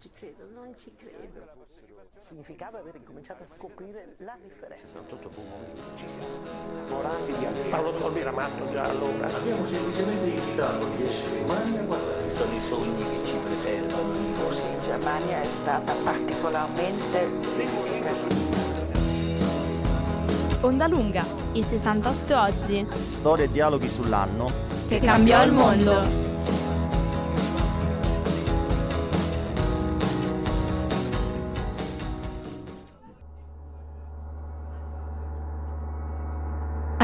ci credo, non ci credo. Significava aver incominciato a scoprire la differenza. 68 fu un momento decisivo. Morati di Paolo Solvi era matto già allora. Abbiamo semplicemente invitato gli esseri umani a guardare. Sono i sogni che ci preservano. Forse in Germania è stata particolarmente significativa. Onda Lunga, i 68 oggi. Storie e dialoghi sull'anno che cambiò il mondo.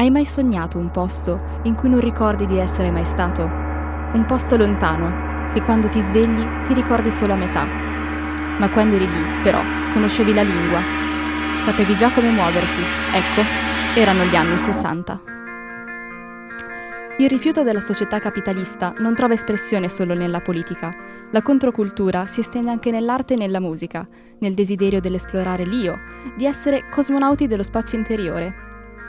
Hai mai sognato un posto in cui non ricordi di essere mai stato? Un posto lontano, che quando ti svegli ti ricordi solo a metà. Ma quando eri lì, però, conoscevi la lingua. Sapevi già come muoverti. Ecco, erano gli anni 60. Il rifiuto della società capitalista non trova espressione solo nella politica. La controcultura si estende anche nell'arte e nella musica, nel desiderio dell'esplorare l'io, di essere cosmonauti dello spazio interiore,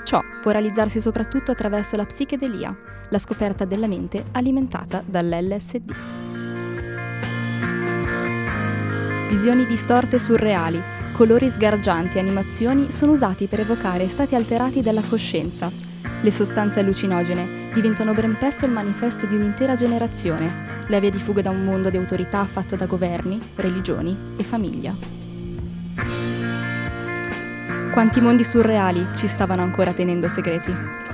Ciò può realizzarsi soprattutto attraverso la psichedelia, la scoperta della mente alimentata dall'LSD. Visioni distorte e surreali, colori sgargianti e animazioni sono usati per evocare stati alterati della coscienza. Le sostanze allucinogene diventano ben presto il manifesto di un'intera generazione, la via di fuga da un mondo di autorità fatto da governi, religioni e famiglia. Quanti mondi surreali ci stavano ancora tenendo segreti.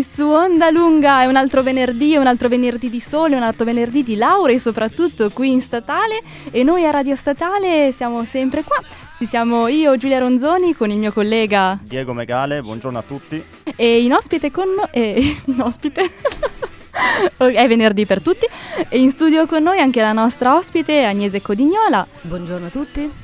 Su Onda Lunga, è un altro venerdì, è un altro venerdì di sole, un altro venerdì di lauree, soprattutto qui in statale e noi a Radio Statale siamo sempre qua. Ci siamo io, Giulia Ronzoni, con il mio collega Diego Megale, buongiorno a tutti. E in ospite con noi... Eh, in ospite... è venerdì per tutti. E in studio con noi anche la nostra ospite Agnese Codignola. Buongiorno a tutti.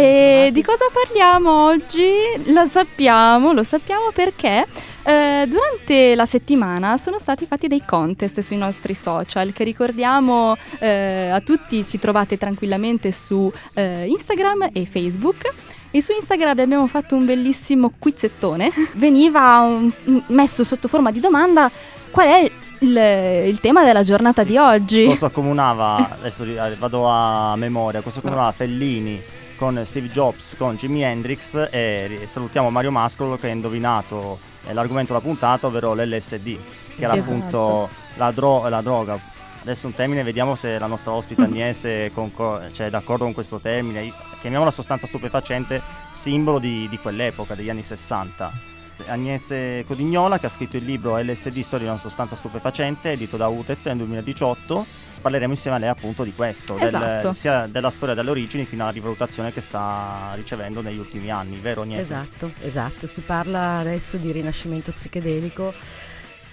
E di cosa parliamo oggi? Lo sappiamo, lo sappiamo perché eh, durante la settimana sono stati fatti dei contest sui nostri social che ricordiamo eh, a tutti, ci trovate tranquillamente su eh, Instagram e Facebook. E su Instagram abbiamo fatto un bellissimo quizzettone. Veniva un, messo sotto forma di domanda qual è il, il, tema della giornata di oggi. Cosa accomunava, adesso vado a memoria, cosa accomunava Fellini con Steve Jobs, con Jimi Hendrix e salutiamo Mario Mascolo che ha indovinato eh, l'argomento della puntata, ovvero l'LSD, che era esatto. appunto la, dro- la, droga. Adesso un termine, vediamo se la nostra ospite Agnese concor- cioè, è d'accordo con questo termine. Chiamiamola sostanza stupefacente, simbolo di, di quell'epoca, degli anni 60. Agnese Codignola che ha scritto il libro LSD Storia di una sostanza stupefacente, edito da UTET nel 2018 parleremo insieme a lei appunto di questo, esatto. del, sia della storia dalle origini fino alla rivalutazione che sta ricevendo negli ultimi anni, vero Agnese? Esatto, esatto, si parla adesso di rinascimento psichedelico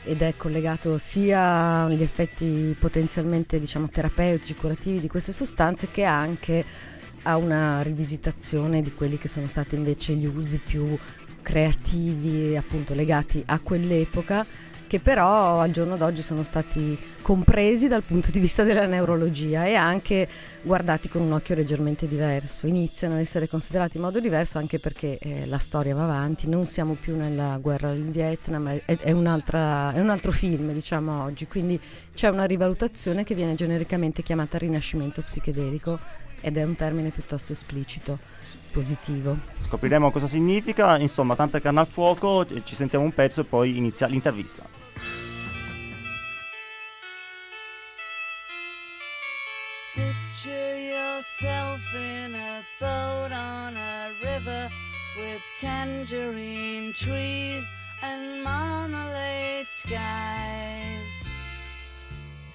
ed è collegato sia agli effetti potenzialmente diciamo terapeutici, curativi di queste sostanze che anche a una rivisitazione di quelli che sono stati invece gli usi più creativi appunto legati a quell'epoca che però al giorno d'oggi sono stati compresi dal punto di vista della neurologia e anche guardati con un occhio leggermente diverso. Iniziano ad essere considerati in modo diverso anche perché eh, la storia va avanti, non siamo più nella guerra del Vietnam, è, è, è, un altro film diciamo oggi, quindi c'è una rivalutazione che viene genericamente chiamata rinascimento psichedelico ed è un termine piuttosto esplicito, positivo. Scopriremo cosa significa, insomma, tanta carne al fuoco, ci sentiamo un pezzo e poi inizia l'intervista. Picture yourself in a boat on a river with tangerine trees and marmalade skies.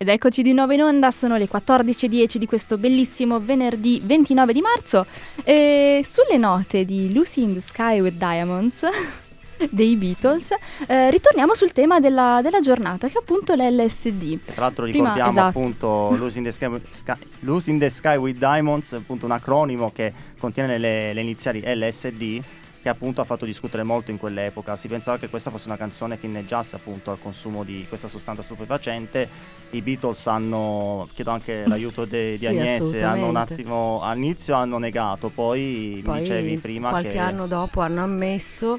Ed eccoci di nuovo in onda, sono le 14.10 di questo bellissimo venerdì 29 di marzo e sulle note di Lucy in the Sky with Diamonds dei Beatles eh, ritorniamo sul tema della, della giornata che è appunto l'LSD. Tra l'altro Prima- ricordiamo esatto. appunto Losing the, Sky, Sky- Losing the Sky with Diamonds, appunto un acronimo che contiene le, le iniziali LSD che appunto ha fatto discutere molto in quell'epoca. Si pensava che questa fosse una canzone che inneggiasse appunto al consumo di questa sostanza stupefacente. I Beatles hanno, chiedo anche l'aiuto de- di Sì, Agnese, hanno un attimo, all'inizio hanno negato, poi, Poi dicevi prima qualche che... anno dopo hanno ammesso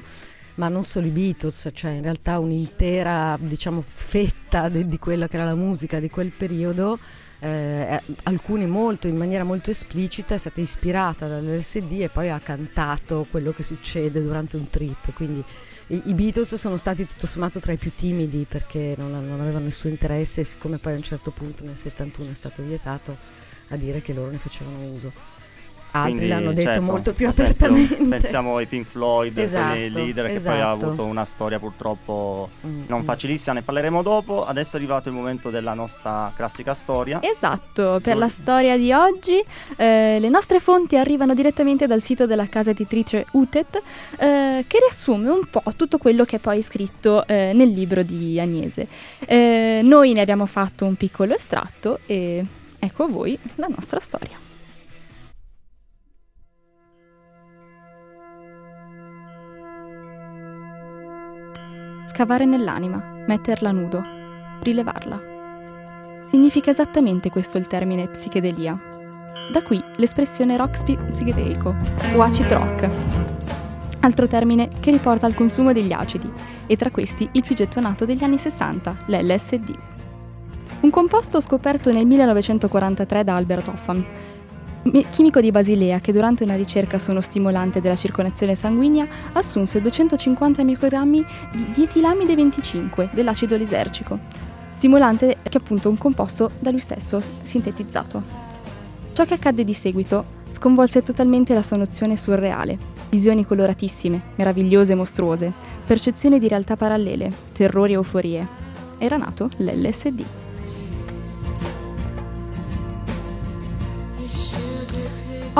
ma non solo i Beatles, cioè in realtà un'intera diciamo, fetta de- di quella che era la musica di quel periodo, eh, alcuni molto in maniera molto esplicita, è stata ispirata dall'LSD e poi ha cantato quello che succede durante un trip. Quindi i, i Beatles sono stati tutto sommato tra i più timidi perché non, non avevano nessun interesse, siccome poi a un certo punto nel 71 è stato vietato a dire che loro ne facevano uso. Altri Quindi, l'hanno detto certo, molto più esempio, apertamente. Pensiamo ai Pink Floyd, Esatto, quelli leader che poi ha esatto. avuto una storia purtroppo Mm, non mm. facilissima, ne parleremo dopo. Adesso è arrivato il momento della nostra classica storia. Esatto, per la storia di oggi eh, le nostre fonti arrivano direttamente dal sito della casa editrice Utet eh, che riassume un po' tutto quello che è poi scritto eh, nel libro di Agnese. Eh, noi ne abbiamo fatto un piccolo estratto e ecco a voi la nostra storia. Scavare nell'anima, metterla nudo, rilevarla. Significa esattamente questo il termine psichedelia. Da qui l'espressione rock psichedelico o acid rock, altro termine che riporta al consumo degli acidi, e tra questi il più gettonato degli anni 60, l'LSD. Un composto scoperto nel 1943 da Albert Hoffman, chimico di Basilea che durante una ricerca su uno stimolante della circolazione sanguigna assunse 250 microgrammi di dietilamide 25 dell'acido lisergico, stimolante che è appunto un composto da lui stesso sintetizzato. Ciò che accadde di seguito sconvolse totalmente la sua nozione surreale, visioni coloratissime, meravigliose e mostruose, percezioni di realtà parallele, terrori e euforie. Era nato l'LSD.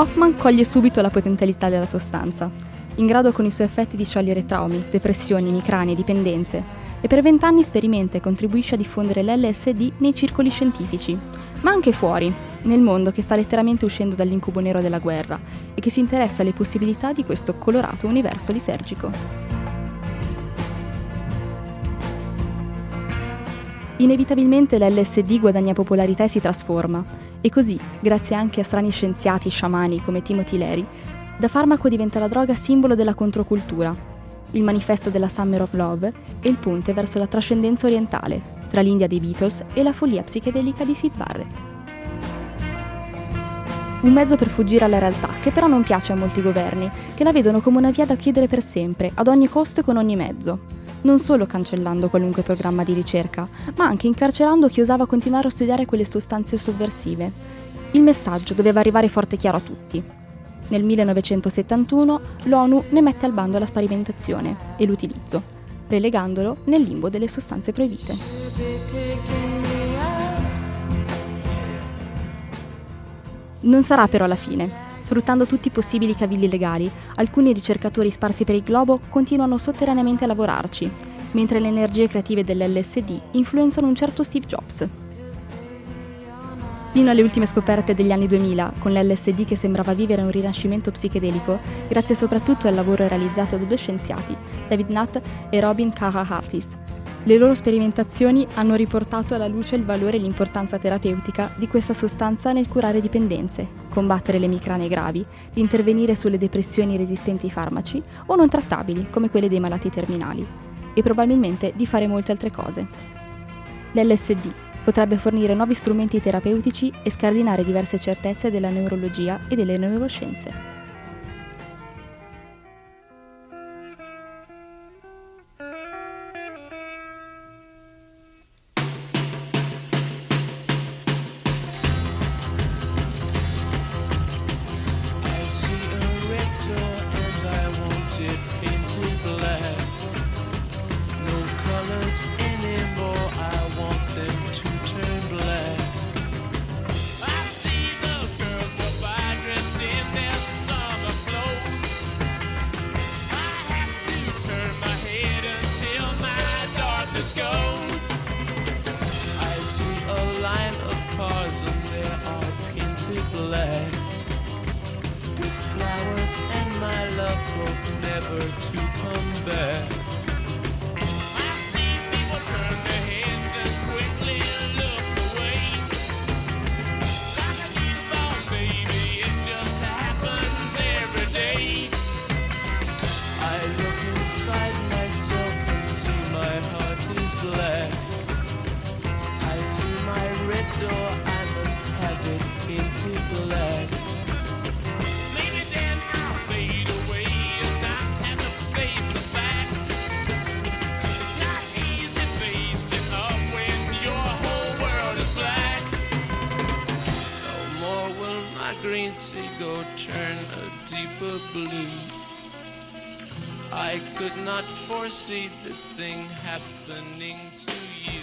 Hoffman coglie subito la potenzialità della sostanza, in grado con i suoi effetti di sciogliere traumi, depressioni, emicranie, dipendenze, e per vent'anni sperimenta e contribuisce a diffondere l'LSD nei circoli scientifici, ma anche fuori, nel mondo che sta letteralmente uscendo dall'incubo nero della guerra e che si interessa alle possibilità di questo colorato universo lisergico. Inevitabilmente l'LSD guadagna popolarità e si trasforma, e così, grazie anche a strani scienziati sciamani come Timothy Leary, da farmaco diventa la droga simbolo della controcultura, il manifesto della Summer of Love e il ponte verso la trascendenza orientale, tra l'India dei Beatles e la follia psichedelica di Sid Barrett. Un mezzo per fuggire alla realtà, che però non piace a molti governi, che la vedono come una via da chiudere per sempre, ad ogni costo e con ogni mezzo. Non solo cancellando qualunque programma di ricerca, ma anche incarcerando chi osava continuare a studiare quelle sostanze sovversive. Il messaggio doveva arrivare forte e chiaro a tutti. Nel 1971 l'ONU ne mette al bando la sperimentazione e l'utilizzo, relegandolo nel limbo delle sostanze proibite. Non sarà però la fine. Sfruttando tutti i possibili cavilli legali, alcuni ricercatori sparsi per il globo continuano sotterraneamente a lavorarci, mentre le energie creative dell'LSD influenzano un certo Steve Jobs. Fino alle ultime scoperte degli anni 2000, con l'LSD che sembrava vivere un rinascimento psichedelico, grazie soprattutto al lavoro realizzato da due scienziati, David Nutt e Robin Carhart-Hartis. Le loro sperimentazioni hanno riportato alla luce il valore e l'importanza terapeutica di questa sostanza nel curare dipendenze, combattere le emicranie gravi, intervenire sulle depressioni resistenti ai farmaci o non trattabili, come quelle dei malati terminali, e probabilmente di fare molte altre cose. L'LSD potrebbe fornire nuovi strumenti terapeutici e scardinare diverse certezze della neurologia e delle neuroscienze. Black with flowers and my love hope never to come back. Green seagull turn a deeper blue. I could not foresee this thing happening to you.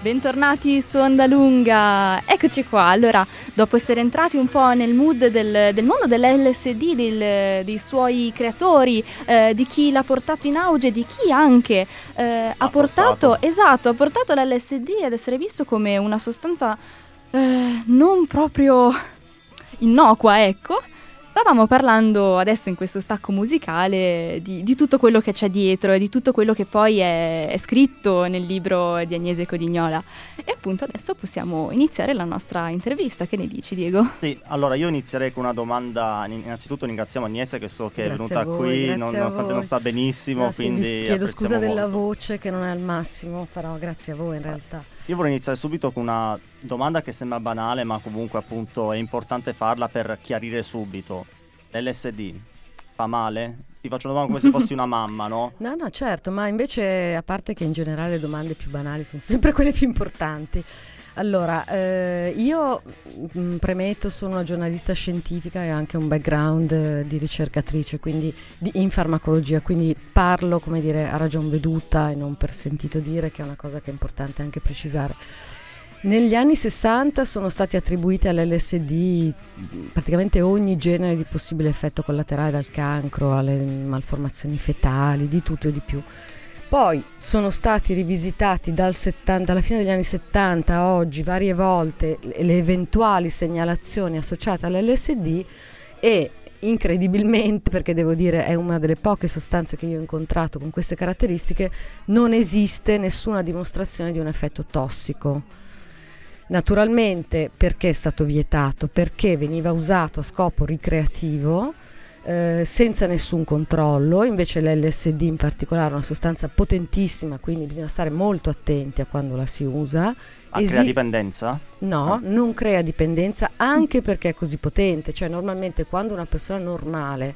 Bentornati su Onda Lunga, eccoci qua. Allora, dopo essere entrati un po' nel mood del, del mondo dell'LSD, del- dei suoi creatori, eh, di chi l'ha portato in auge, di chi anche eh, ha portato, esatto, ha portato l'LSD ad essere visto come una sostanza eh, non proprio innocua, ecco. Stavamo parlando adesso in questo stacco musicale di, di tutto quello che c'è dietro e di tutto quello che poi è, è scritto nel libro di Agnese Codignola. E appunto adesso possiamo iniziare la nostra intervista. Che ne dici, Diego? Sì, allora io inizierei con una domanda. Innanzitutto ringraziamo Agnese che so che è Grazie venuta a voi, qui, grazie non- nonostante non sta benissimo, sì, quindi mi s- chiedo scusa apprezziamo della molto. voce che non è al massimo, però grazie a voi in realtà. Io vorrei iniziare subito con una domanda che sembra banale, ma comunque appunto è importante farla per chiarire subito. L'LSD fa male? Ti faccio una domanda come se fossi una mamma, no? No, no, certo, ma invece a parte che in generale le domande più banali sono sempre quelle più importanti. Allora, eh, io mh, premetto, sono una giornalista scientifica e ho anche un background eh, di ricercatrice, quindi di- in farmacologia, quindi parlo, come dire, a ragion veduta e non per sentito dire, che è una cosa che è importante anche precisare. Negli anni 60 sono stati attribuiti all'LSD praticamente ogni genere di possibile effetto collaterale dal cancro alle malformazioni fetali, di tutto e di più. Poi sono stati rivisitati dal 70 dalla fine degli anni 70 a oggi varie volte le, eventuali segnalazioni associate all'LSD e incredibilmente, perché devo dire è una delle poche sostanze che io ho incontrato con queste caratteristiche, non esiste nessuna dimostrazione di un effetto tossico. Naturalmente perché è stato vietato? Perché veniva usato a scopo ricreativo eh, senza nessun controllo, invece l'LSD in particolare è una sostanza potentissima, quindi bisogna stare molto attenti a quando la si usa. Ah, Esi- crea dipendenza? No, Ah. non crea dipendenza anche perché è così potente, cioè normalmente quando una persona normale,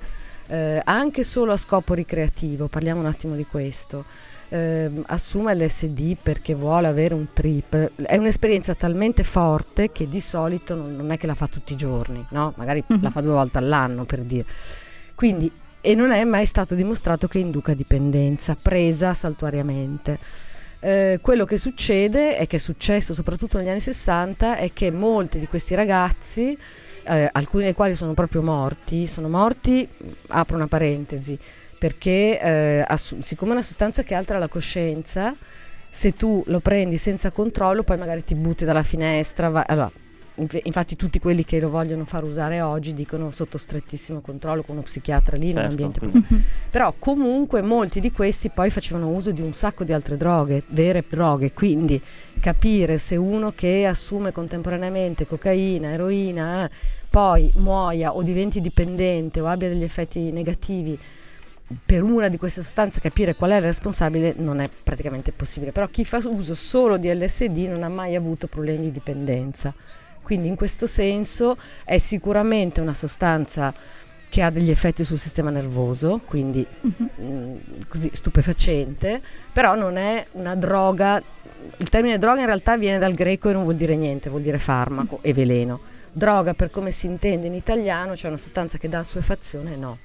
eh, anche solo a scopo ricreativo, parliamo un attimo di questo, ehm, assume l'SD perché vuole avere un trip, è un'esperienza talmente forte che di solito non, non è che la fa tutti i giorni, no? magari Mhm. la fa due volte all'anno per dire. Quindi e non è mai stato dimostrato che induca dipendenza presa saltuariamente. Eh, quello che succede e che è successo soprattutto negli anni 60 è che molti di questi ragazzi, eh, alcuni dei quali sono proprio morti, sono morti, apro una parentesi, perché eh, assu- siccome è una sostanza che altera la coscienza, se tu lo prendi senza controllo poi magari ti butti dalla finestra, va- allora, infatti tutti quelli che lo vogliono far usare oggi dicono sotto strettissimo controllo con uno psichiatra lì in un Certo, ambiente quindi- però comunque molti di questi poi facevano uso di un sacco di altre droghe, vere droghe, quindi capire se uno che assume contemporaneamente cocaina, eroina, eh, poi muoia o diventi dipendente o abbia degli effetti negativi per una di queste sostanze capire qual è il responsabile non è praticamente possibile, però chi fa uso solo di LSD non ha mai avuto problemi di dipendenza. Quindi in questo senso è sicuramente una sostanza che ha degli effetti sul sistema nervoso, quindi mh, così stupefacente, però non è una droga. Il termine droga in realtà viene dal greco e non vuol dire niente, vuol dire farmaco e veleno. Droga, per come si intende in italiano, cioè una sostanza che dà assuefazione, no.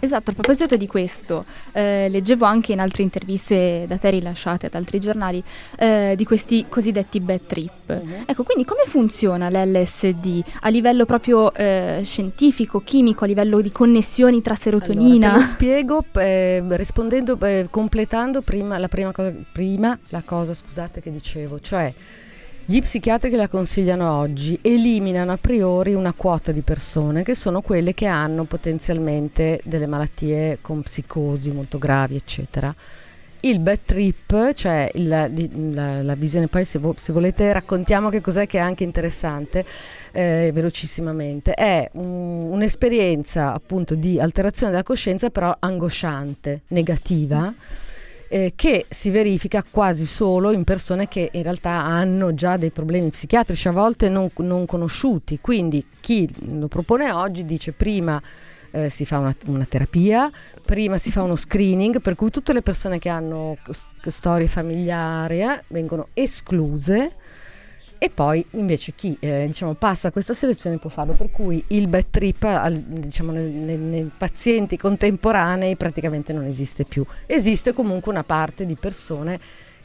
Esatto, a proposito di questo, eh, leggevo anche in altre interviste da te rilasciate ad altri giornali eh, di questi cosiddetti bad trip. Ecco, quindi come funziona l'LSD a livello proprio eh, scientifico, chimico, a livello di connessioni tra serotonina? Allora, te lo spiego eh, rispondendo, eh, completando prima la prima cosa, prima la cosa, scusate, che dicevo, cioè gli psichiatri che la consigliano oggi eliminano a priori una quota di persone che sono quelle che hanno potenzialmente delle malattie con psicosi molto gravi, eccetera. Il bad trip, cioè di- la, la visione, poi se, vo- se volete raccontiamo che cos'è che è anche interessante, eh, velocissimamente, è un- un'esperienza appunto di alterazione della coscienza però angosciante, negativa eh, che si verifica quasi solo in persone che in realtà hanno già dei problemi psichiatrici, a volte non, non conosciuti. Quindi chi lo propone oggi dice prima eh, si fa una, una terapia, prima si fa uno screening, per cui tutte le persone che hanno storie familiari eh, vengono escluse. E poi invece chi eh, diciamo, passa questa selezione può farlo, per cui il bad trip al- diciamo, nel- nel- nei pazienti contemporanei praticamente non esiste più. Esiste comunque una parte di persone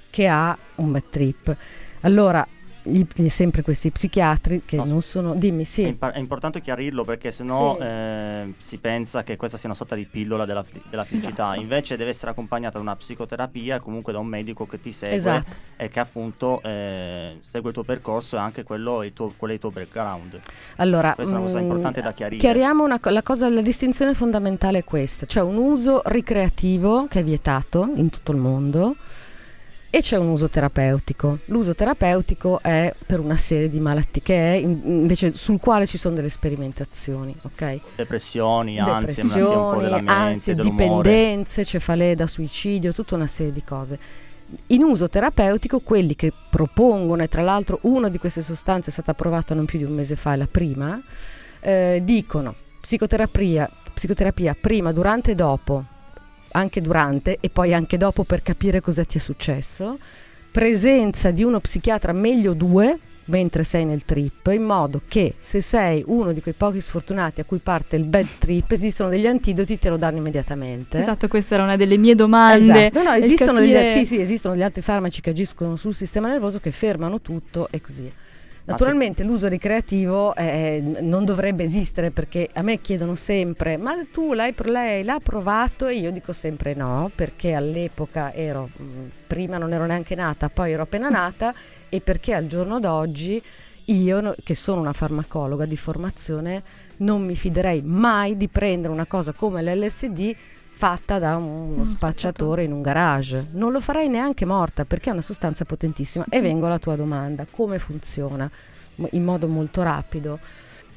che ha un bad trip. Allora, gli- sempre questi psichiatri che No, non sono... Dimmi, È, sì. impa- è importante chiarirlo perché sennò Sì. eh, si pensa che questa sia una sorta di pillola della, della felicità. Esatto. Invece deve essere accompagnata da una psicoterapia e comunque da un medico che ti segue Esatto. e che appunto eh, segue il tuo percorso e anche quello, il tuo, qual è il tuo background. Allora, Questa è una cosa mm, importante da chiarire. Chiariamo una co- la cosa, la distinzione fondamentale è questa, c'è un uso ricreativo che è vietato in tutto il mondo e c'è un uso terapeutico. L'uso terapeutico è per una serie di malattie che è in- invece sul quale ci sono delle sperimentazioni, ok? Depressioni, ansie, Depressioni, mente, ansie, dipendenze, cefalea, suicidio, tutta una serie di cose. In uso terapeutico, quelli che propongono, e tra l'altro una di queste sostanze è stata approvata non più di un mese fa, è la prima, eh, dicono psicoterapia, psicoterapia prima, durante e dopo, anche durante e poi anche dopo per capire cosa ti è successo, presenza di uno psichiatra meglio due mentre sei nel trip, in modo che se sei uno di quei pochi sfortunati a cui parte il bad trip, esistono degli antidoti, te lo danno immediatamente. Esatto, questa era una delle mie domande. Esatto. No, no, esistono, capire- degli, sì, sì, esistono degli altri farmaci che agiscono sul sistema nervoso che fermano tutto e così via. Naturalmente l'uso ricreativo eh, non dovrebbe esistere perché a me chiedono sempre ma tu l'hai, lei l'ha provato? E io dico sempre no perché all'epoca ero, mh, prima non ero neanche nata, poi ero appena nata e perché al giorno d'oggi io che sono una farmacologa di formazione non mi fiderei mai di prendere una cosa come l'LSD fatta da un- uno spacciatore in un garage. Non lo farei neanche morta perché è una sostanza potentissima. E vengo alla tua domanda, come funziona? In modo molto rapido.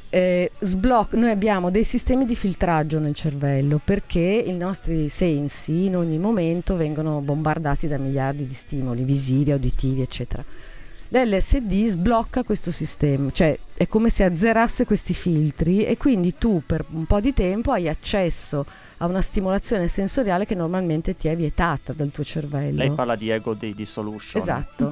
Eh, sbloc- noi abbiamo dei sistemi di filtraggio nel cervello perché i nostri sensi in ogni momento vengono bombardati da miliardi di stimoli visivi, uditivi, eccetera. L'LSD sblocca questo sistema, cioè è come se azzerasse questi filtri e quindi tu per un po' di tempo hai accesso a una stimolazione sensoriale che normalmente ti è vietata dal tuo cervello. Lei parla di ego di dissolution. Esatto.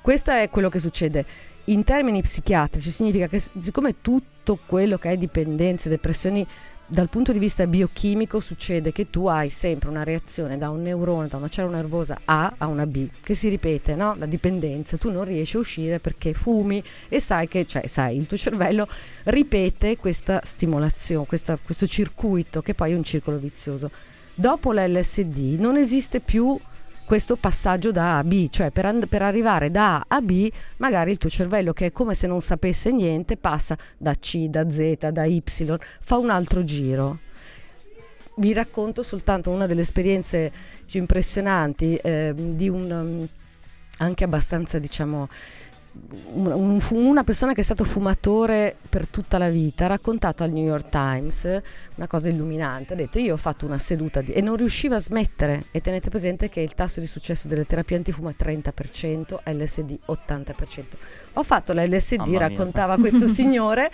Questo è quello che succede. In termini psichiatrici significa che siccome tutto quello che è dipendenze, depressioni dal punto di vista biochimico succede che tu hai sempre una reazione da un neurone, da una cellula nervosa A a una B, che si ripete, no? La dipendenza, tu non riesci a uscire perché fumi e sai che, cioè, sai, il tuo cervello ripete questa stimolazione, questa- questo circuito che poi è un circolo vizioso. Dopo l'LSD non esiste più questo passaggio da A a B, cioè per, and- per arrivare da A a B, magari il tuo cervello che è come se non sapesse niente passa da C, da Z, da Y, fa un altro giro. Vi racconto soltanto una delle esperienze più impressionanti ehm, di un um, anche abbastanza diciamo un- una persona che è stato fumatore per tutta la vita ha raccontato al New York Times una cosa illuminante ha detto io ho fatto una seduta di- e non riusciva a smettere. E tenete presente che il tasso di successo delle terapie antifumo è 30% LSD 80% ho fatto la LSD raccontava questo signore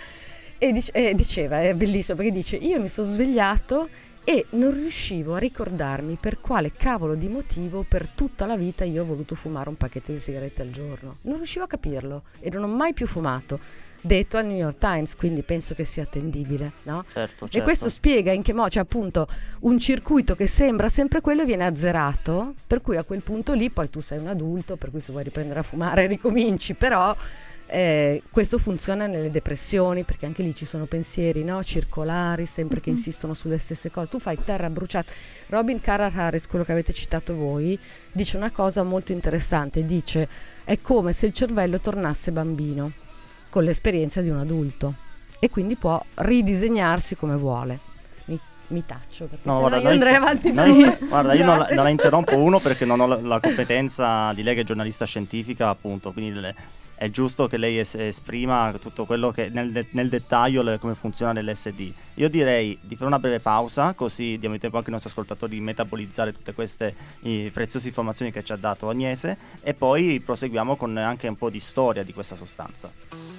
e, dice- e diceva è bellissimo perché dice io mi sono svegliato e non riuscivo a ricordarmi per quale cavolo di motivo per tutta la vita io ho voluto fumare un pacchetto di sigarette al giorno. Non riuscivo a capirlo e non ho mai più fumato. Detto al New York Times, quindi penso che sia attendibile, no? Certo, E certo. questo spiega in che modo, cioè appunto un circuito che sembra sempre quello viene azzerato, per cui a quel punto lì poi tu sei un adulto, per cui se vuoi riprendere a fumare ricominci, però eh, questo funziona nelle depressioni perché anche lì ci sono pensieri no? circolari, sempre che insistono sulle stesse cose. Tu fai terra bruciata. Robin Carrar Harris, quello che avete citato voi, dice una cosa molto interessante, dice è come se il cervello tornasse bambino con l'esperienza di un adulto e quindi può ridisegnarsi come vuole. Mi, mi taccio perché No, sennò guarda, io andrei sta- avanti noi sta- guarda, io non la, non la interrompo uno perché non ho la, la competenza di lei che è giornalista scientifica, appunto, quindi le- è giusto che lei es- esprima tutto quello che nel, de- nel dettaglio le- come funziona l'LSD. Io direi di fare una breve pausa, così diamo il tempo anche ai nostri ascoltatori di metabolizzare tutte queste eh, preziose informazioni che ci ha dato Agnese e poi proseguiamo con anche un po' di storia di questa sostanza.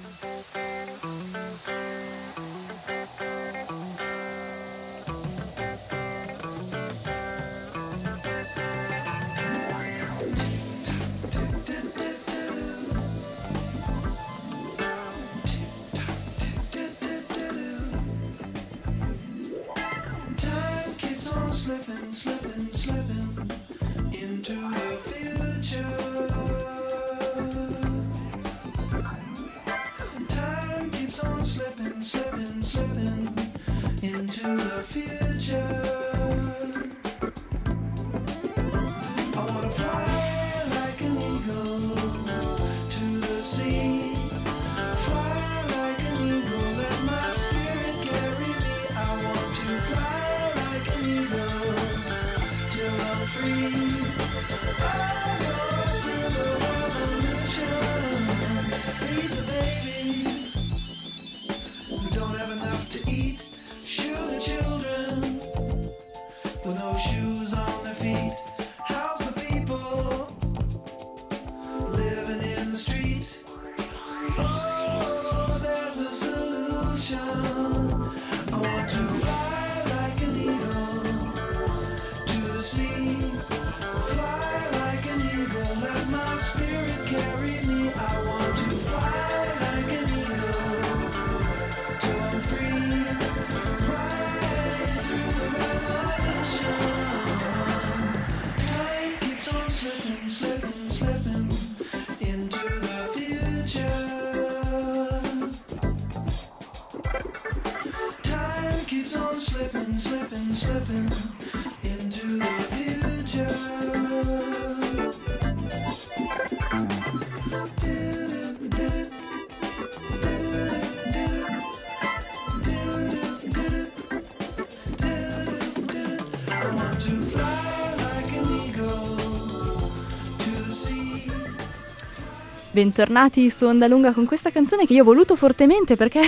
Bentornati su Onda Lunga con questa canzone che io ho voluto fortemente perché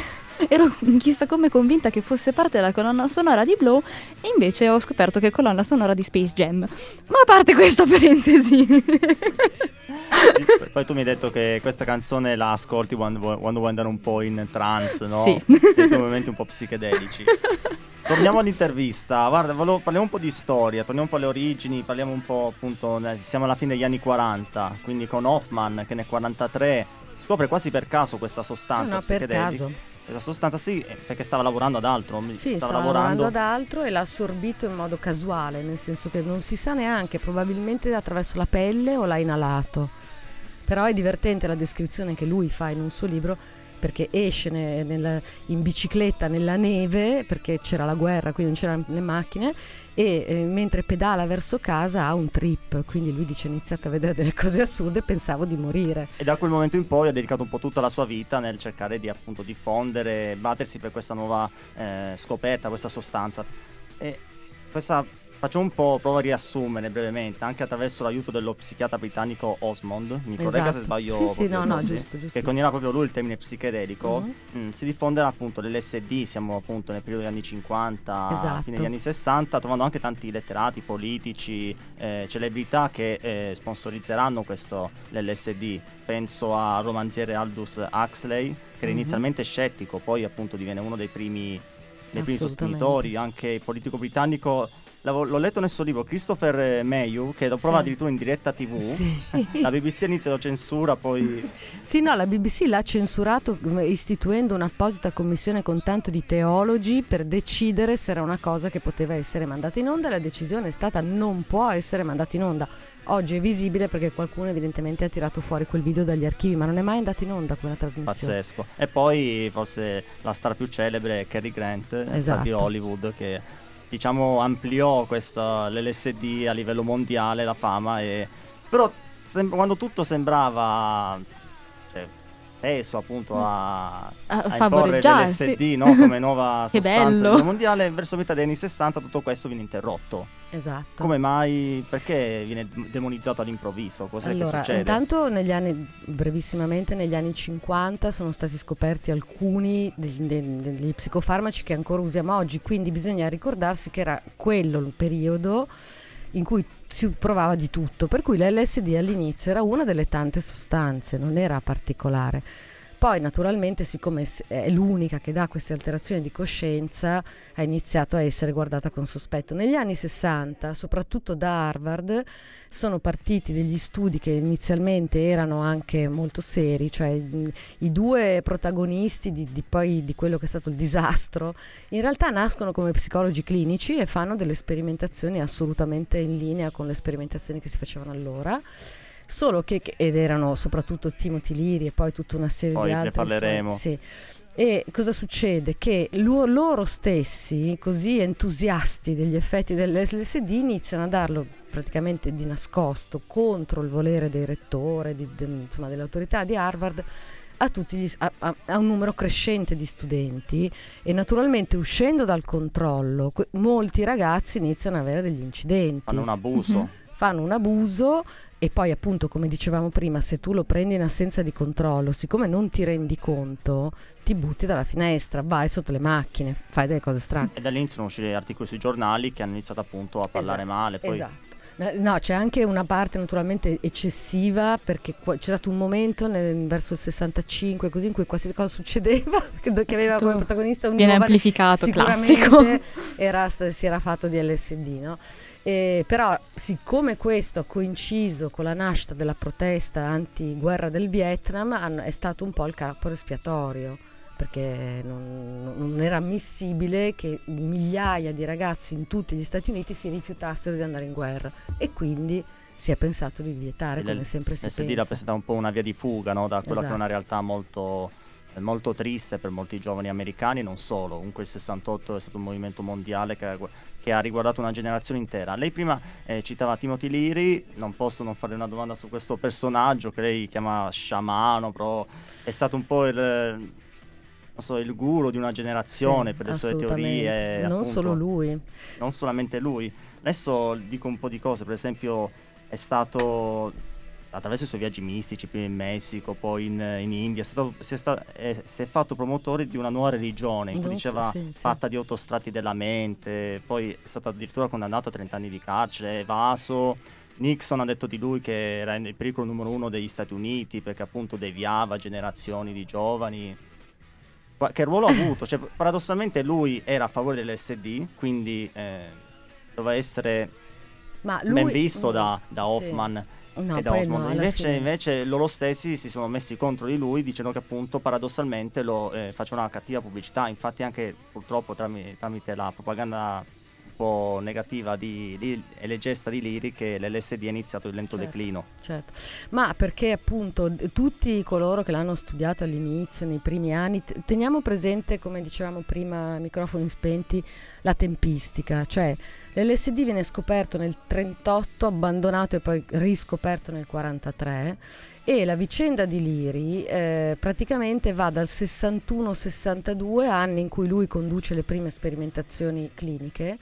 ero chissà come convinta che fosse parte della colonna sonora di Blow e invece ho scoperto che è colonna sonora di Space Jam. Ma a parte questa parentesi, Poi tu mi hai detto che questa canzone la ascolti quando, vuoi- quando vuoi andare un po' in trance, no? Sì. Nei tuoi momenti un po' psichedelici. Torniamo all'intervista, guarda, volevo- parliamo un po' di storia, torniamo un po' alle origini, parliamo un po' appunto, siamo alla fine degli anni 40, quindi con Hoffman che nel 43 scopre quasi per caso questa sostanza No, no, per psichedelica. caso. Questa sostanza sì, eh, perché stava lavorando ad altro. Sì, stava stava lavorando ad altro e l'ha assorbito in modo casuale, nel senso che non si sa neanche, probabilmente attraverso la pelle o l'ha inalato. Però è divertente la descrizione che lui fa in un suo libro perché esce ne- nel- in bicicletta nella neve perché c'era la guerra, quindi non c'erano le macchine e eh, mentre pedala verso casa ha un trip, quindi lui dice ho iniziato a vedere delle cose assurde e pensavo di morire. E da quel momento in poi ha dedicato un po' tutta la sua vita nel cercare di appunto diffondere, battersi per questa nuova eh, scoperta, questa sostanza. E questa faccio un po', provo a riassumere brevemente, anche attraverso l'aiuto dello psichiatra britannico Osmond, mi corregga se Esatto. sbaglio. Sì, sì, no, no, così, giusto, giusto, Che coniera proprio lui il termine psichedelico. Mhm. Mm, si diffonderà appunto l'LSD, siamo appunto nel periodo degli anni 50, Esatto. fine degli anni 60, trovando anche tanti letterati, politici, eh, celebrità che eh, sponsorizzeranno questo l'LSD. Penso al romanziere Aldous Huxley, che era Mhm. inizialmente scettico, poi appunto diviene uno dei primi, dei primi sostenitori, anche il politico britannico. L'ho letto nel suo libro Christopher eh, Mayhew, che lo prova Sì. addirittura in diretta TV. Sì. La BBC inizia la censura, poi Sì, no, la BBC l'ha censurato mm, istituendo un'apposita commissione con tanto di teologi per decidere se era una cosa che poteva essere mandata in onda la decisione è stata non può essere mandata in onda. Oggi è visibile perché qualcuno evidentemente ha tirato fuori quel video dagli archivi, ma non è mai andato in onda come la trasmissione. pazzesco. E poi forse la star più celebre è Cary Grant, star Esatto. di Hollywood, che diciamo ampliò questa, l'LSD a livello mondiale, la fama. E... Però sem- quando tutto sembrava teso appunto a, A a imporre favoreggiare, l'LSD sì. no? come nuova sostanza a livello mondiale, verso metà degli anni 60 tutto questo viene interrotto. Esatto. Come mai? Perché viene demonizzato all'improvviso? Cos'è allora, che succede? intanto negli anni, brevissimamente, negli anni 50 sono stati scoperti alcuni degli, de- degli psicofarmaci che ancora usiamo oggi, quindi bisogna ricordarsi che era quello il periodo in cui si provava di tutto, per cui l'LSD all'inizio era una delle tante sostanze, non era particolare. Poi naturalmente, siccome è l'unica che dà queste alterazioni di coscienza, ha iniziato a essere guardata con sospetto. Negli anni 60, soprattutto da Harvard, sono partiti degli studi che inizialmente erano anche molto seri, cioè i due protagonisti di, di poi di quello che è stato il disastro, in realtà nascono come psicologi clinici e fanno delle sperimentazioni assolutamente in linea con le sperimentazioni che si facevano allora. Solo che, ed erano soprattutto Timothy Leary e poi tutta una serie Poi di ne altri. parleremo. Sì. E cosa succede? Che lu- loro stessi, così entusiasti degli effetti dell'LSD, iniziano a darlo praticamente di nascosto contro il volere dei rettori, di- de- insomma, delle autorità di Harvard a, tutti gli- a- a- a un numero crescente di studenti e naturalmente uscendo dal controllo que- molti ragazzi iniziano ad avere degli incidenti Fanno un abuso. Fanno un abuso e poi appunto come dicevamo prima se tu lo prendi in assenza di controllo siccome non ti rendi conto ti butti dalla finestra vai sotto le macchine fai delle cose strane E dall'inizio sono usciti articoli sui giornali che hanno iniziato appunto a parlare Esatto, male. Poi esatto No, c'è anche una parte naturalmente eccessiva perché qua- c'è stato un momento nel- verso il 65 così in cui qualsiasi cosa succedeva che, che aveva Tutto come protagonista un viene giovane amplificato, classico. era, si era fatto di LSD, no? E però siccome questo ha coinciso con la nascita della protesta anti-guerra del Vietnam hanno- è stato un po' il capo espiatorio perché non, non era ammissibile che migliaia di ragazzi in tutti gli Stati Uniti si rifiutassero di andare in guerra e quindi si è pensato di vietare come sempre si pensa. rappresenta un po' una via di fuga no? da quella che è una Esatto. realtà molto, molto triste per molti giovani americani, non solo. Comunque il 68 è stato un movimento mondiale che che ha riguardato una generazione intera. Lei prima eh, citava Timothy Leary, non posso non fare una domanda su questo personaggio che lei chiama sciamano, però è stato un po' il... eh, so, il guru di una generazione Sì, per le sue teorie. Non appunto. solo lui. non solamente lui. Adesso dico un po' di cose, per esempio è stato attraverso i suoi viaggi mistici, prima in Messico, poi in, in India, è stato- si, è sta- è- si è fatto promotore di una nuova religione, in cui diceva sì, sì. fatta di autostrati della mente, poi è stato addirittura condannato a 30 anni di carcere, evaso. Nixon ha detto di lui che era il pericolo numero uno degli Stati Uniti perché appunto deviava generazioni di giovani. Che ruolo ha avuto? Cioè, paradossalmente lui era a favore dell'SD, quindi eh, doveva essere Ma lui, ben visto da, da Sì. Hoffman. No, e da Osmond. no, invece, invece loro stessi si sono messi contro di lui dicendo che appunto paradossalmente lo eh, faceva una cattiva pubblicità. Infatti anche purtroppo trami- tramite la propaganda un po' negativa di, di- e le gesta di Liri che l'LSD ha iniziato il lento Certo. declino. Certo, ma perché appunto tutti coloro che l'hanno studiato all'inizio, nei primi anni, t- teniamo presente, come dicevamo prima, microfoni spenti, la tempistica, cioè l'LSD viene scoperto nel 38, abbandonato e poi riscoperto nel 43 e la vicenda di Liri eh, praticamente va dal 61-62 anni in cui lui conduce le prime sperimentazioni cliniche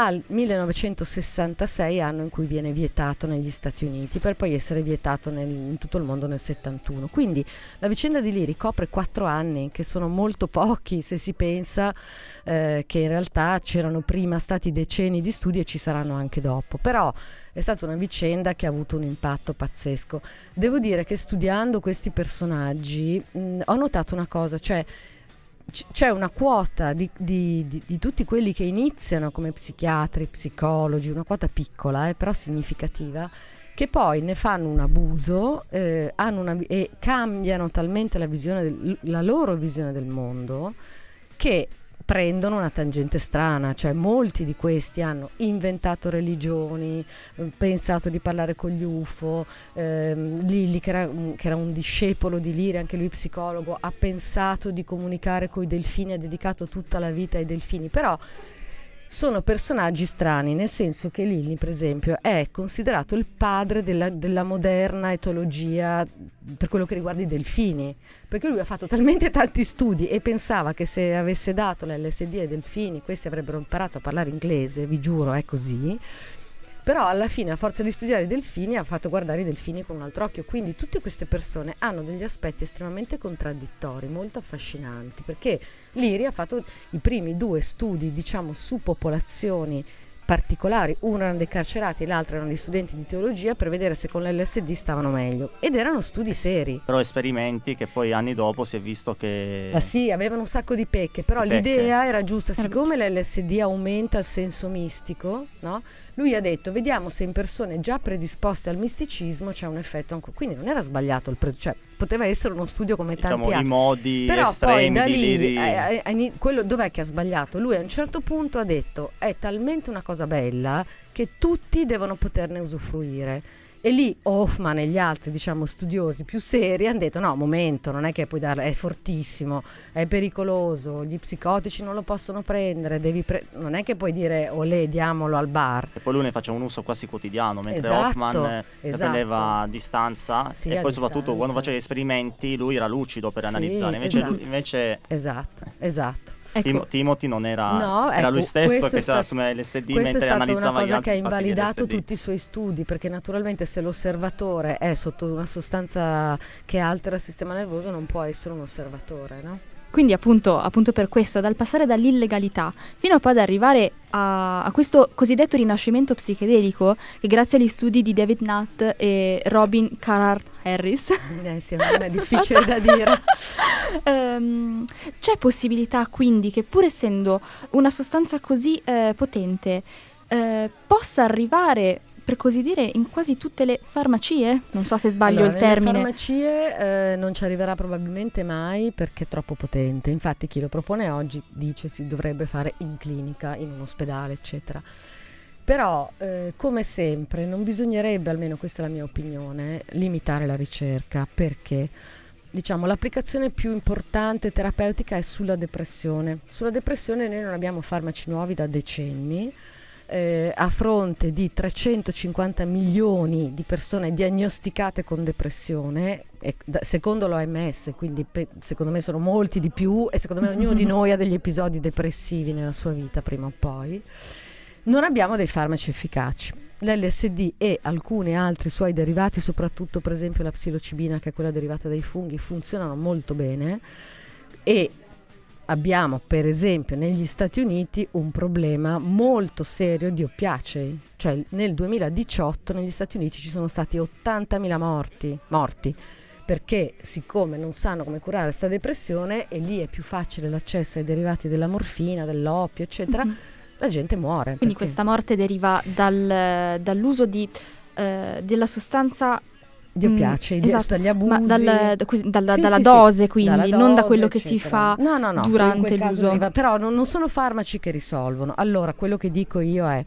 al 1966 anno in cui viene vietato negli Stati Uniti per poi essere vietato nel- in tutto il mondo nel 71. Quindi la vicenda di Liri copre quattro anni, che sono molto pochi se si pensa eh, che in realtà c'erano prima stati decenni di studi e ci saranno anche dopo. Però è stata una vicenda che ha avuto un impatto pazzesco. Devo dire che studiando questi personaggi mh, ho notato una cosa, cioè c'è una quota di, di- di- di tutti quelli che iniziano come psichiatri, psicologi, una quota piccola, eh, però significativa, che poi ne fanno un abuso eh, una e cambiano talmente la, del- la loro visione del mondo che prendono una tangente strana, cioè molti di questi hanno inventato religioni, eh, pensato di parlare con gli UFO, ehm, Lilli che era, che era un discepolo di Liri, anche lui psicologo, ha pensato di comunicare con i delfini, ha dedicato tutta la vita ai delfini, però sono personaggi strani, nel senso che Lilli, per esempio, è considerato il padre della, della moderna etologia per quello che riguarda i delfini, perché lui ha fatto talmente tanti studi e pensava che se avesse dato l'LSD ai delfini questi avrebbero imparato a parlare inglese, vi giuro, è così. Però alla fine, a forza di studiare i delfini, ha fatto guardare i delfini con un altro occhio. Quindi tutte queste persone hanno degli aspetti estremamente contraddittori, molto affascinanti, perché Liri ha fatto i primi due studi, diciamo, su popolazioni particolari, uno erano dei carcerati e l'altro erano dei studenti di teologia per vedere se con l'LSD stavano meglio ed erano studi seri. Però esperimenti che poi anni dopo si è visto che... Ma sì, avevano un sacco di pecche, però pecche. l'idea era giusta, siccome l'LSD aumenta il senso mistico, no? Lui ha detto, vediamo se in persone già predisposte al misticismo c'è un effetto ancora. Quindi non era sbagliato il pre- cioè poteva essere uno studio come tanti Diciamo, i altri. modi Però poi estremi da di lì, Liri- eh, eh, eh, quello, dov'è che ha sbagliato? Lui a un certo punto ha detto, è talmente una cosa bella che tutti devono poterne usufruire. E lì Hoffman e gli altri, diciamo, studiosi più seri hanno detto: no, momento, non è che puoi darlo, è fortissimo, è pericoloso, gli psicotici non lo possono prendere, devi pre- non è che puoi dire olè, diamolo al bar. E poi lui ne faceva un uso quasi quotidiano, mentre Esatto, Hoffman eh, esatto. prendeva a distanza Sì, e a poi soprattutto distanza. quando faceva gli esperimenti lui era lucido per Sì, analizzare, invece, esatto. lui- invece Esatto, esatto. Tim- Timothy non era, No, era ecco, lui stesso che si era stato- assume l'SD Questa è mentre stata analizzava una gli cosa altri che ha invalidato tutti i suoi studi, perché naturalmente se l'osservatore è sotto una sostanza che altera il sistema nervoso non può essere un osservatore, no? Quindi appunto, appunto per questo, dal passare dall'illegalità fino a poi ad arrivare a, a questo cosiddetto rinascimento psichedelico, che grazie agli studi di David Nutt e Robin Carhart Harris, Eh sì, non è difficile da dire. ehm, c'è possibilità quindi che pur essendo una sostanza così eh, potente, eh, possa arrivare, per così dire, in quasi tutte le farmacie? Non so se sbaglio Allora, il termine. farmacie eh, non ci arriverà probabilmente mai perché è troppo potente. Infatti chi lo propone oggi dice si dovrebbe fare in clinica, in un ospedale, eccetera. Però, eh, come sempre, non bisognerebbe, almeno questa è la mia opinione, limitare la ricerca perché diciamo l'applicazione più importante terapeutica è sulla depressione. Sulla depressione noi non abbiamo farmaci nuovi da decenni. Eh, a fronte di 350 milioni di persone diagnosticate con depressione, e da- secondo l'OMS, quindi pe- secondo me sono molti di più e secondo me ognuno di noi ha degli episodi depressivi nella sua vita prima o poi, non abbiamo dei farmaci efficaci. L'LSD e alcuni altri suoi derivati, soprattutto per esempio la psilocibina che è quella derivata dai funghi, funzionano molto bene e abbiamo per esempio negli Stati Uniti un problema molto serio di oppiacei, cioè nel 2018 negli Stati Uniti ci sono stati 80.000 morti, morti perché siccome non sanno come curare questa depressione e lì è più facile l'accesso ai derivati della morfina, dell'oppio, eccetera, Mhm. la gente muore. Quindi perché- questa morte deriva dal- dall'uso di eh, della sostanza Dio Mm, piace, ide- esatto, dagli abusi. dal- da- così- dalla- Sì, dalla sì, dose, quindi, dalla non da dose, quello che si eccetera. fa No, no, no, durante l'uso. deriva- Però non, non sono farmaci che risolvono. Allora, quello che dico io è,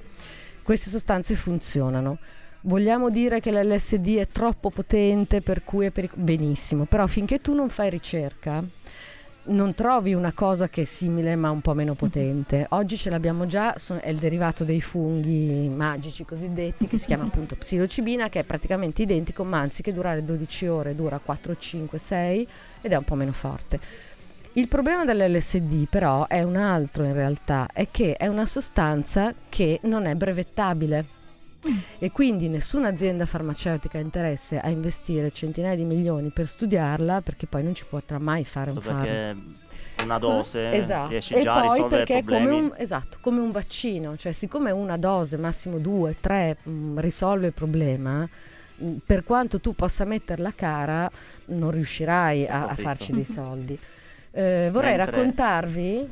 queste sostanze funzionano. Vogliamo dire che l'LSD è troppo potente per cui è pericoloso? Benissimo, però finché tu non fai ricerca non trovi una cosa che è simile ma un po' meno potente. Oggi ce l'abbiamo già, è il derivato dei funghi magici cosiddetti che si chiama appunto psilocibina che è praticamente identico ma anziché durare 12 ore dura 4, 5, 6 ed è un po' meno forte. Il problema dell'LSD però è un altro in realtà, è che è una sostanza che non è brevettabile. E quindi nessuna azienda farmaceutica ha interesse a investire centinaia di milioni per studiarla perché poi non ci potrà mai fare un farmaco. Una dose Esatto. riesci E già a risolvere perché è problemi. come un, esatto, come un vaccino, cioè siccome una dose, massimo due, tre, mh, risolve il problema, mh, per quanto tu possa metterla cara, non riuscirai a, a farci dei soldi. Eh, vorrei Mentre- raccontarvi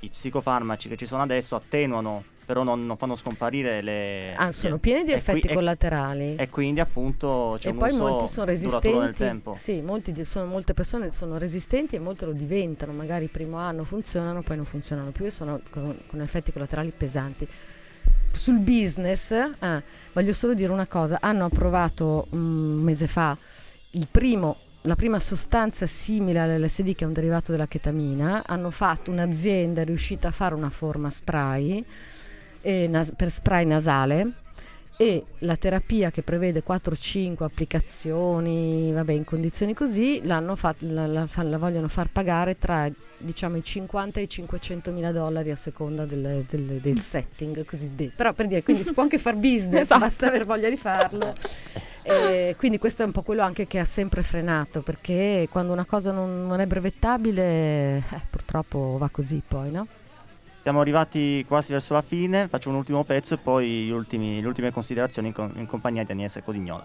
I psicofarmaci che ci sono adesso attenuano, però non, non fanno scomparire le... Ah, sono pieni di e qui- effetti e- collaterali. E quindi appunto c'è e un poi molti sono duraturo nel resistenti. tempo. Sì, molti di- sono- molte persone sono resistenti e molte lo diventano. Magari il primo anno funzionano, poi non funzionano più e sono con, con effetti collaterali pesanti. Sul business, ah, voglio solo dire una cosa: hanno approvato un mese fa il primo- la prima sostanza simile all'LSD, che è un derivato della chetamina. Hanno fatto un'azienda, è riuscita a fare una forma spray nas- per spray nasale e la terapia che prevede 4-5 applicazioni, vabbè, in condizioni così, l'hanno fat- la, la fa- la vogliono far pagare tra diciamo i 50 e i 500 mila dollari a seconda del, del- del setting cosiddetto. Però per dire, quindi si può anche far business, Esatto. basta aver voglia di farlo. E quindi questo è un po' quello anche che ha sempre frenato, perché quando una cosa non, non è brevettabile, eh, purtroppo va così poi, no? Siamo arrivati quasi verso la fine, faccio un ultimo pezzo e poi ultimi- le ultime considerazioni in, in compagnia di Agnese Codignola.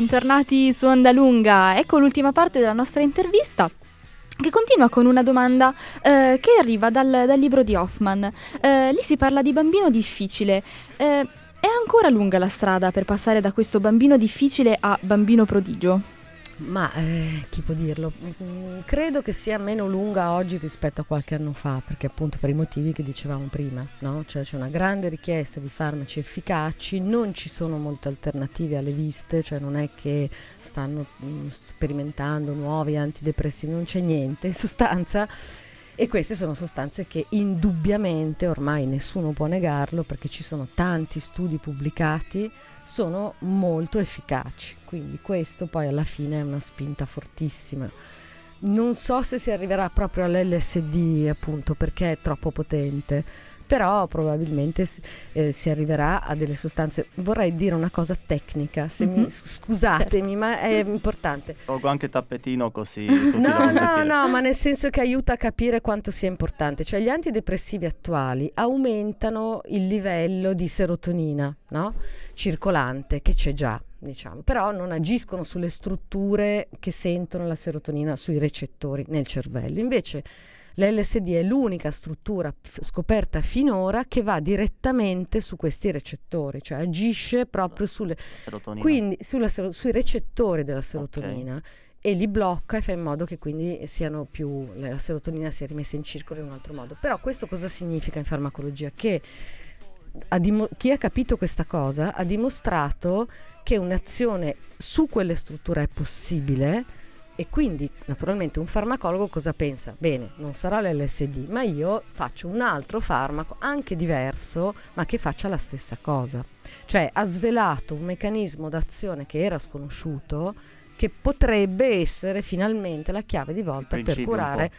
Bentornati su Onda Lunga. Ecco l'ultima parte della nostra intervista. Che continua con una domanda eh, che arriva dal, dal libro di Hoffman. Eh, lì si parla di bambino difficile. Eh, è ancora lunga la strada per passare da questo bambino difficile a bambino prodigio? Ma eh, chi può dirlo? Mm, credo che sia meno lunga oggi rispetto a qualche anno fa, perché appunto per i motivi che dicevamo prima, no? Cioè c'è una grande richiesta di farmaci efficaci, non ci sono molte alternative alle viste, cioè non è che stanno mm, sperimentando nuovi antidepressivi, non c'è niente in sostanza. E queste sono sostanze che indubbiamente, ormai nessuno può negarlo, perché ci sono tanti studi pubblicati, sono molto efficaci. Quindi questo poi alla fine è una spinta fortissima. Non so se si arriverà proprio all'LSD appunto perché è troppo potente, però probabilmente eh, si arriverà a delle sostanze. Vorrei dire una cosa tecnica, se mi- Mhm. scusatemi, ma è importante. Tolgo anche il tappetino così No, no, sentire. no, ma nel senso che aiuta a capire quanto sia importante. Cioè gli antidepressivi attuali aumentano il livello di serotonina, no? Circolante, che c'è già, diciamo, però non agiscono sulle strutture che sentono la serotonina, sui recettori nel cervello. Invece l'LSD è l'unica struttura f- scoperta finora che va direttamente su questi recettori, cioè agisce proprio sulle, quindi sulla sui recettori della serotonina e li blocca e fa in modo che quindi siano più la serotonina sia rimessa in circolo in un altro modo. Però questo cosa significa in farmacologia? Che ha dimo- chi ha capito questa cosa ha dimostrato che un'azione su quelle strutture è possibile e quindi naturalmente un farmacologo cosa pensa? Bene, non sarà l'LSD, ma io faccio un altro farmaco anche diverso, ma che faccia la stessa cosa. Cioè ha svelato un meccanismo d'azione che era sconosciuto che potrebbe essere finalmente la chiave di volta per curare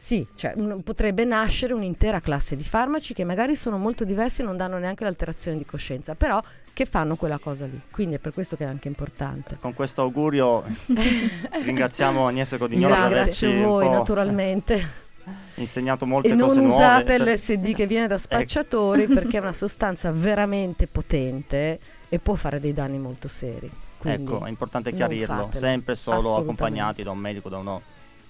sì, cioè un- potrebbe nascere un'intera classe di farmaci che magari sono molto diversi e non danno neanche l'alterazione di coscienza, però che fanno quella cosa lì. Quindi è per questo che è anche importante. Con questo augurio ringraziamo Agnese Codignola per averci Grazie a voi naturalmente. insegnato molte E non cose usate nuove. l'LSD che viene da spacciatori perché è una sostanza veramente potente e può fare dei danni molto seri. Quindi Ecco, è importante non chiarirlo, fatelo. sempre solo accompagnati da un medico, da uno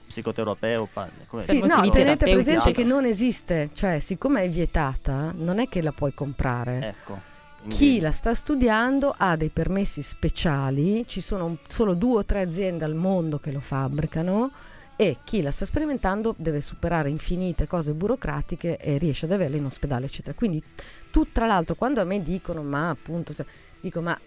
psicoterapeuta. pa- Sì, no, tenete presente che non esiste, cioè siccome è vietata, non è che la puoi comprare. Ecco. Chi la sta studiando ha dei permessi speciali, ci sono solo due o tre aziende al mondo che lo fabbricano e chi la sta sperimentando deve superare infinite cose burocratiche e riesce ad averla in ospedale, eccetera. Quindi tu, tra l'altro, quando a me dicono, ma appunto, dico, ma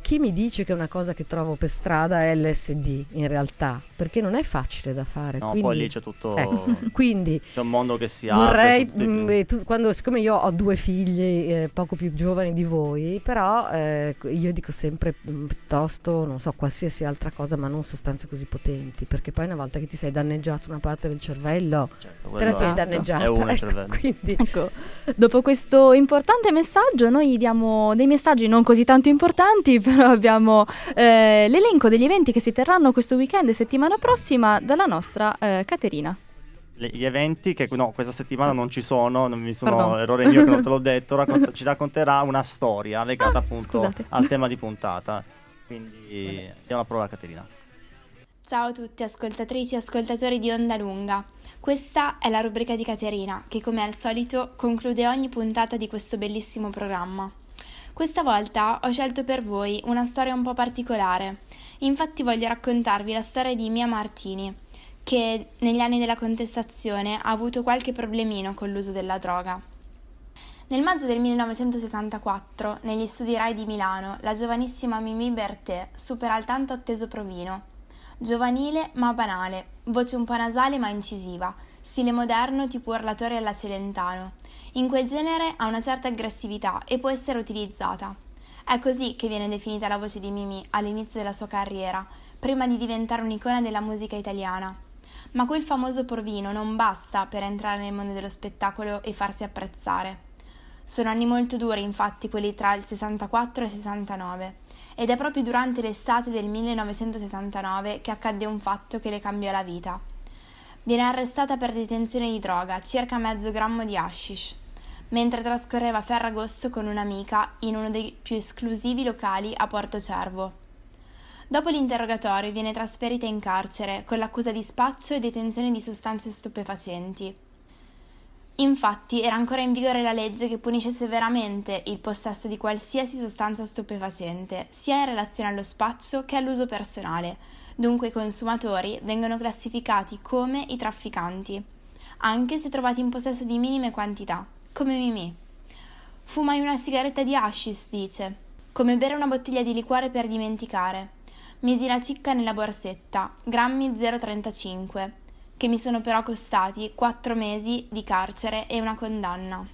chi mi dice che una cosa che trovo per strada è LSD in realtà? Perché non è facile da fare. No, quindi, poi lì c'è tutto... Ecco, quindi C'è un mondo che si apre. Vorrei, mm, eh, tu- quando, siccome io ho due figli eh, poco più giovani di voi, però eh, io dico sempre mm, piuttosto, non so, qualsiasi altra cosa, ma non sostanze così potenti, perché poi una volta che ti sei danneggiato una parte del cervello, Certo, te la sei danneggiata. È uno il ecco, cervello. quindi Ecco, dopo questo importante messaggio, noi diamo dei messaggi non così tanto importanti, però abbiamo eh, l'elenco degli eventi che si terranno questo weekend e settimana prossima dalla nostra eh, Caterina. Gli eventi che no, questa settimana non ci sono, non mi sono Pardon. errore mio che non te l'ho detto, raccont- ci racconterà una storia legata Ah, appunto scusate. al tema di puntata. Quindi diamo la parola a Caterina. Ciao a tutti ascoltatrici e ascoltatori di Onda Lunga. Questa è la rubrica di Caterina che come al solito conclude ogni puntata di questo bellissimo programma. Questa volta ho scelto per voi una storia un po' particolare. Infatti voglio raccontarvi la storia di Mia Martini, che negli anni della contestazione ha avuto qualche problemino con l'uso della droga. Nel maggio del 1964, negli studi RAI di Milano, la giovanissima Mimì Bertè supera il tanto atteso provino. Giovanile ma banale, voce un po' nasale ma incisiva, stile moderno tipo urlatore alla Celentano. In quel genere ha una certa aggressività e può essere utilizzata. È così che viene definita la voce di Mimì all'inizio della sua carriera, prima di diventare un'icona della musica italiana. Ma quel famoso provino non basta per entrare nel mondo dello spettacolo e farsi apprezzare. Sono anni molto duri, infatti, quelli tra il 64 e il 69, ed è proprio durante l'estate del 1969 che accadde un fatto che le cambiò la vita. Viene arrestata per detenzione di droga, circa mezzo grammo di hashish, mentre trascorreva Ferragosto con un'amica in uno dei più esclusivi locali a Porto Cervo. Dopo l'interrogatorio viene trasferita in carcere con l'accusa di spaccio e detenzione di sostanze stupefacenti. Infatti era ancora in vigore la legge che punisce severamente il possesso di qualsiasi sostanza stupefacente, sia in relazione allo spaccio che all'uso personale. Dunque i consumatori vengono classificati come i trafficanti, anche se trovati in possesso di minime quantità, come Mimì. Fumai una sigaretta di hashish, dice, come bere una bottiglia di liquore per dimenticare. Misi la cicca nella borsetta, grammi 0,35, che mi sono però costati quattro mesi di carcere e una condanna.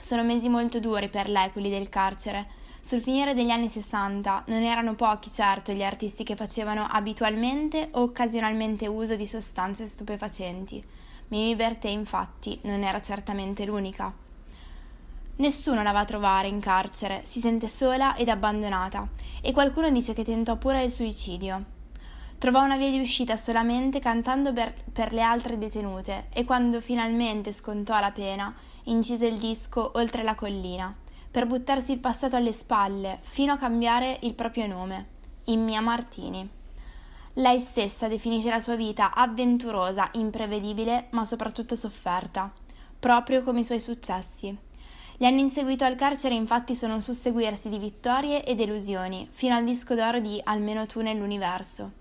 Sono mesi molto duri per lei quelli del carcere. Sul finire degli anni 60 non erano pochi certo gli artisti che facevano abitualmente o occasionalmente uso di sostanze stupefacenti. Mimi Bertè infatti non era certamente l'unica. Nessuno la va a trovare in carcere, si sente sola ed abbandonata e qualcuno dice che tentò pure il suicidio. Trovò una via di uscita solamente cantando per, per le altre detenute e quando finalmente scontò la pena incise il disco Oltre la collina per buttarsi il passato alle spalle fino a cambiare il proprio nome, in Mia Martini. Lei stessa definisce la sua vita avventurosa, imprevedibile, ma soprattutto sofferta, proprio come i suoi successi. Gli anni in seguito al carcere infatti sono un susseguirsi di vittorie e delusioni, fino al disco d'oro di Almeno tu nell'universo.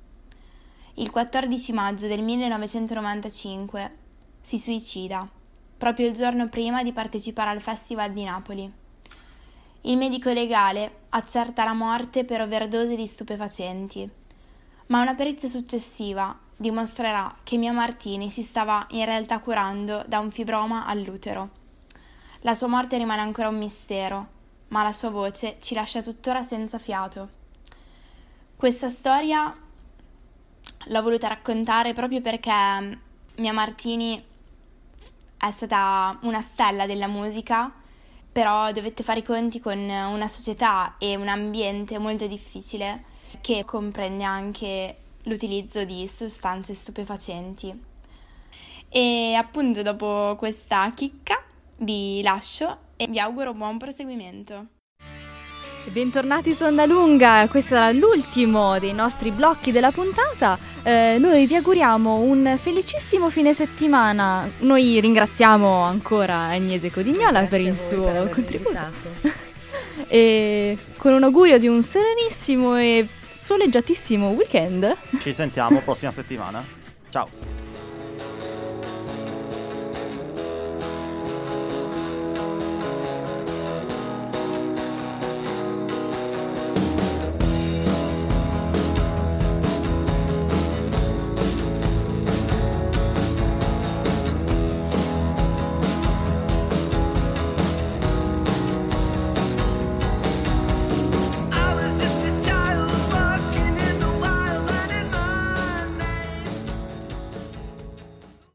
Il 14 maggio del 1995 si suicida, proprio il giorno prima di partecipare al Festival di Napoli. Il medico legale accerta la morte per overdose di stupefacenti, ma una perizia successiva dimostrerà che Mia Martini si stava in realtà curando da un fibroma all'utero. La sua morte rimane ancora un mistero, ma la sua voce ci lascia tuttora senza fiato. Questa storia l'ho voluta raccontare proprio perché Mia Martini è stata una stella della musica, però dovette fare i conti con una società e un ambiente molto difficile che comprende anche l'utilizzo di sostanze stupefacenti. E appunto dopo questa chicca vi lascio e vi auguro buon proseguimento. Bentornati su Onda Lunga, questo era l'ultimo dei nostri blocchi della puntata. Eh, noi vi auguriamo un felicissimo fine settimana. Noi ringraziamo ancora Agnese Codignola per il suo contributo. e con un augurio di un serenissimo e soleggiatissimo weekend. Ci sentiamo prossima settimana. Ciao.